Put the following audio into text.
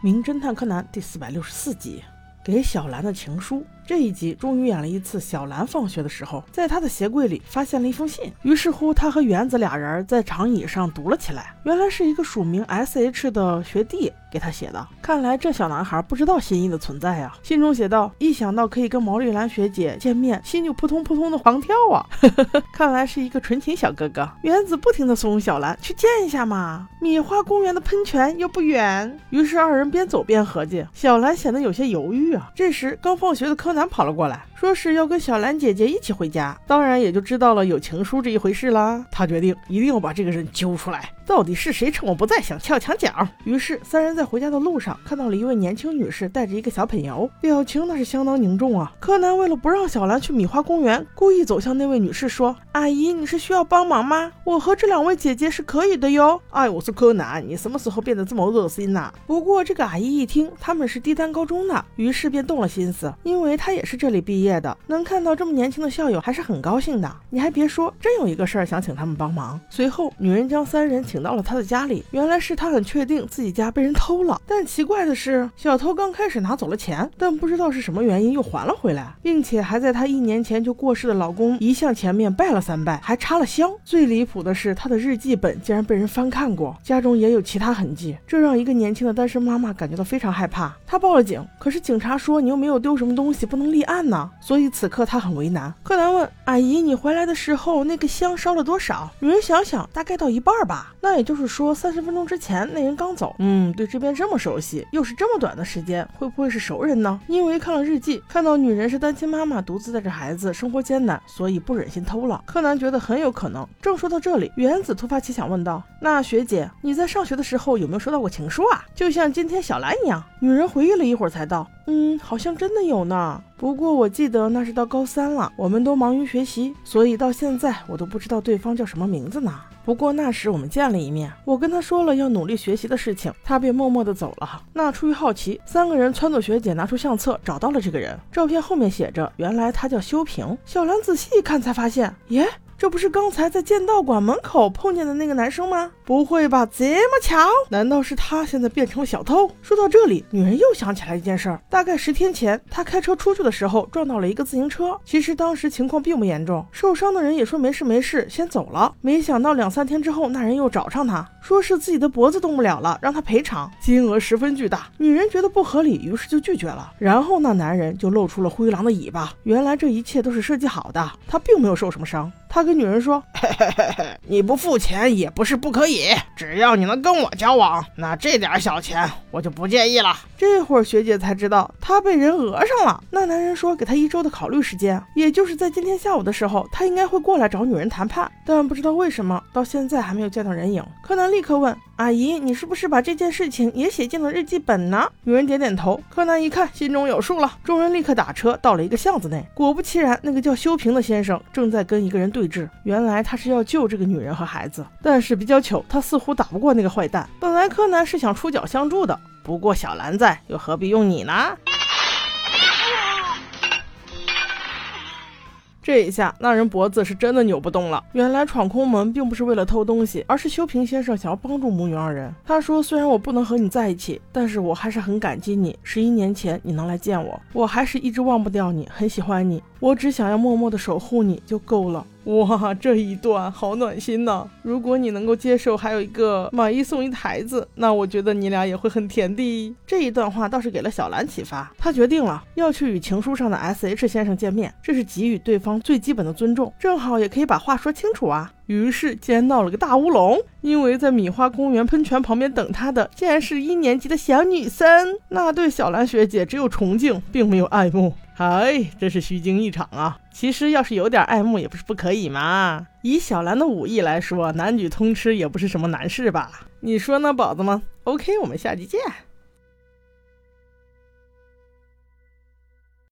名侦探柯南》第四百六十四集，给小兰的情书。这一集终于演了一次小兰放学的时候，在她的鞋柜里发现了一封信。于是乎，她和原子俩人在长椅上读了起来。原来是一个署名 S H 的学弟给她写的。看来这小男孩不知道心意的存在呀。信中写道：“一想到可以跟毛绿兰学姐见面，心就扑通扑通的狂跳啊！看来是一个纯情小哥哥。”原子不停的怂恿小兰去见一下嘛，米花公园的喷泉又不远。于是二人边走边合计。小兰显得有些犹豫啊。这时刚放学的柯南。男跑了过来，说是要跟小兰姐姐一起回家，当然也就知道了有情书这一回事啦。他决定一定要把这个人揪出来，到底是谁趁我不在想撬墙角？于是三人在回家的路上看到了一位年轻女士带着一个小盆友，表情那是相当凝重啊。柯南为了不让小兰去米花公园，故意走向那位女士说：“阿姨，你是需要帮忙吗？我和这两位姐姐是可以的哟。”哎，我是柯南，你什么时候变得这么恶心呐？不过这个阿姨一听他们是低丹高中的，于是便动了心思，因为她。也是这里毕业的，能看到这么年轻的校友还是很高兴的。你还别说，真有一个事儿想请他们帮忙。随后，女人将三人请到了他的家里。原来是他很确定自己家被人偷了，但奇怪的是，小偷刚开始拿走了钱，但不知道是什么原因又还了回来，并且还在他一年前就过世的老公遗像前面拜了三拜，还插了香。最离谱的是，他的日记本竟然被人翻看过，家中也有其他痕迹，这让一个年轻的单身妈妈感觉到非常害怕。她报了警，可是警察说你又没有丢什么东西，不。能立案呢，所以此刻她很为难。柯南问阿姨：“你回来的时候，那个香烧了多少？”女人想想，大概到一半吧。那也就是说，三十分钟之前那人刚走。嗯，对这边这么熟悉，又是这么短的时间，会不会是熟人呢？因为看了日记，看到女人是单亲妈妈，独自带着孩子，生活艰难，所以不忍心偷了。柯南觉得很有可能。正说到这里，原子突发奇想问道：“那学姐，你在上学的时候有没有收到过情书啊？就像今天小兰一样？”女人回忆了一会儿，才道：“嗯，好像真的有呢。”不过我记得那是到高三了，我们都忙于学习，所以到现在我都不知道对方叫什么名字呢。不过那时我们见了一面，我跟他说了要努力学习的事情，他便默默地走了。那出于好奇，三个人撺掇学姐拿出相册，找到了这个人。照片后面写着，原来他叫修平。小兰仔细一看，才发现，耶。这不是刚才在剑道馆门口碰见的那个男生吗？不会吧，这么巧？难道是他现在变成了小偷？说到这里，女人又想起来一件事儿。大概十天前，她开车出去的时候撞到了一个自行车。其实当时情况并不严重，受伤的人也说没事没事，先走了。没想到两三天之后，那人又找上她，说是自己的脖子动不了了，让他赔偿，金额十分巨大。女人觉得不合理，于是就拒绝了。然后那男人就露出了灰狼的尾巴。原来这一切都是设计好的，他并没有受什么伤。他跟女人说：“嘿嘿嘿嘿，你不付钱也不是不可以，只要你能跟我交往，那这点小钱我就不介意了。”这会儿学姐才知道她被人讹上了。那男人说给他一周的考虑时间，也就是在今天下午的时候，他应该会过来找女人谈判，但不知道为什么到现在还没有见到人影。柯南立刻问。阿姨，你是不是把这件事情也写进了日记本呢？女人点点头。柯南一看，心中有数了。众人立刻打车到了一个巷子内。果不其然，那个叫修平的先生正在跟一个人对峙。原来他是要救这个女人和孩子，但是比较糗，他似乎打不过那个坏蛋。本来柯南是想出脚相助的，不过小兰在，又何必用你呢？这一下，那人脖子是真的扭不动了。原来闯空门并不是为了偷东西，而是修平先生想要帮助母女二人。他说：“虽然我不能和你在一起，但是我还是很感激你。十一年前你能来见我，我还是一直忘不掉你，很喜欢你。我只想要默默的守护你就够了。”哇，这一段好暖心呐！如果你能够接受还有一个买一送一的孩子，那我觉得你俩也会很甜的。这一段话倒是给了小兰启发，她决定了要去与情书上的 S H 先生见面，这是给予对方最基本的尊重，正好也可以把话说清楚啊。于是竟然闹了个大乌龙，因为在米花公园喷泉旁边等他的竟然是一年级的小女生，那对小兰学姐只有崇敬，并没有爱慕。哎，真是虚惊一场啊！其实要是有点爱慕也不是不可以嘛。以小兰的武艺来说，男女通吃也不是什么难事吧？你说呢，宝子们？OK，我们下期见。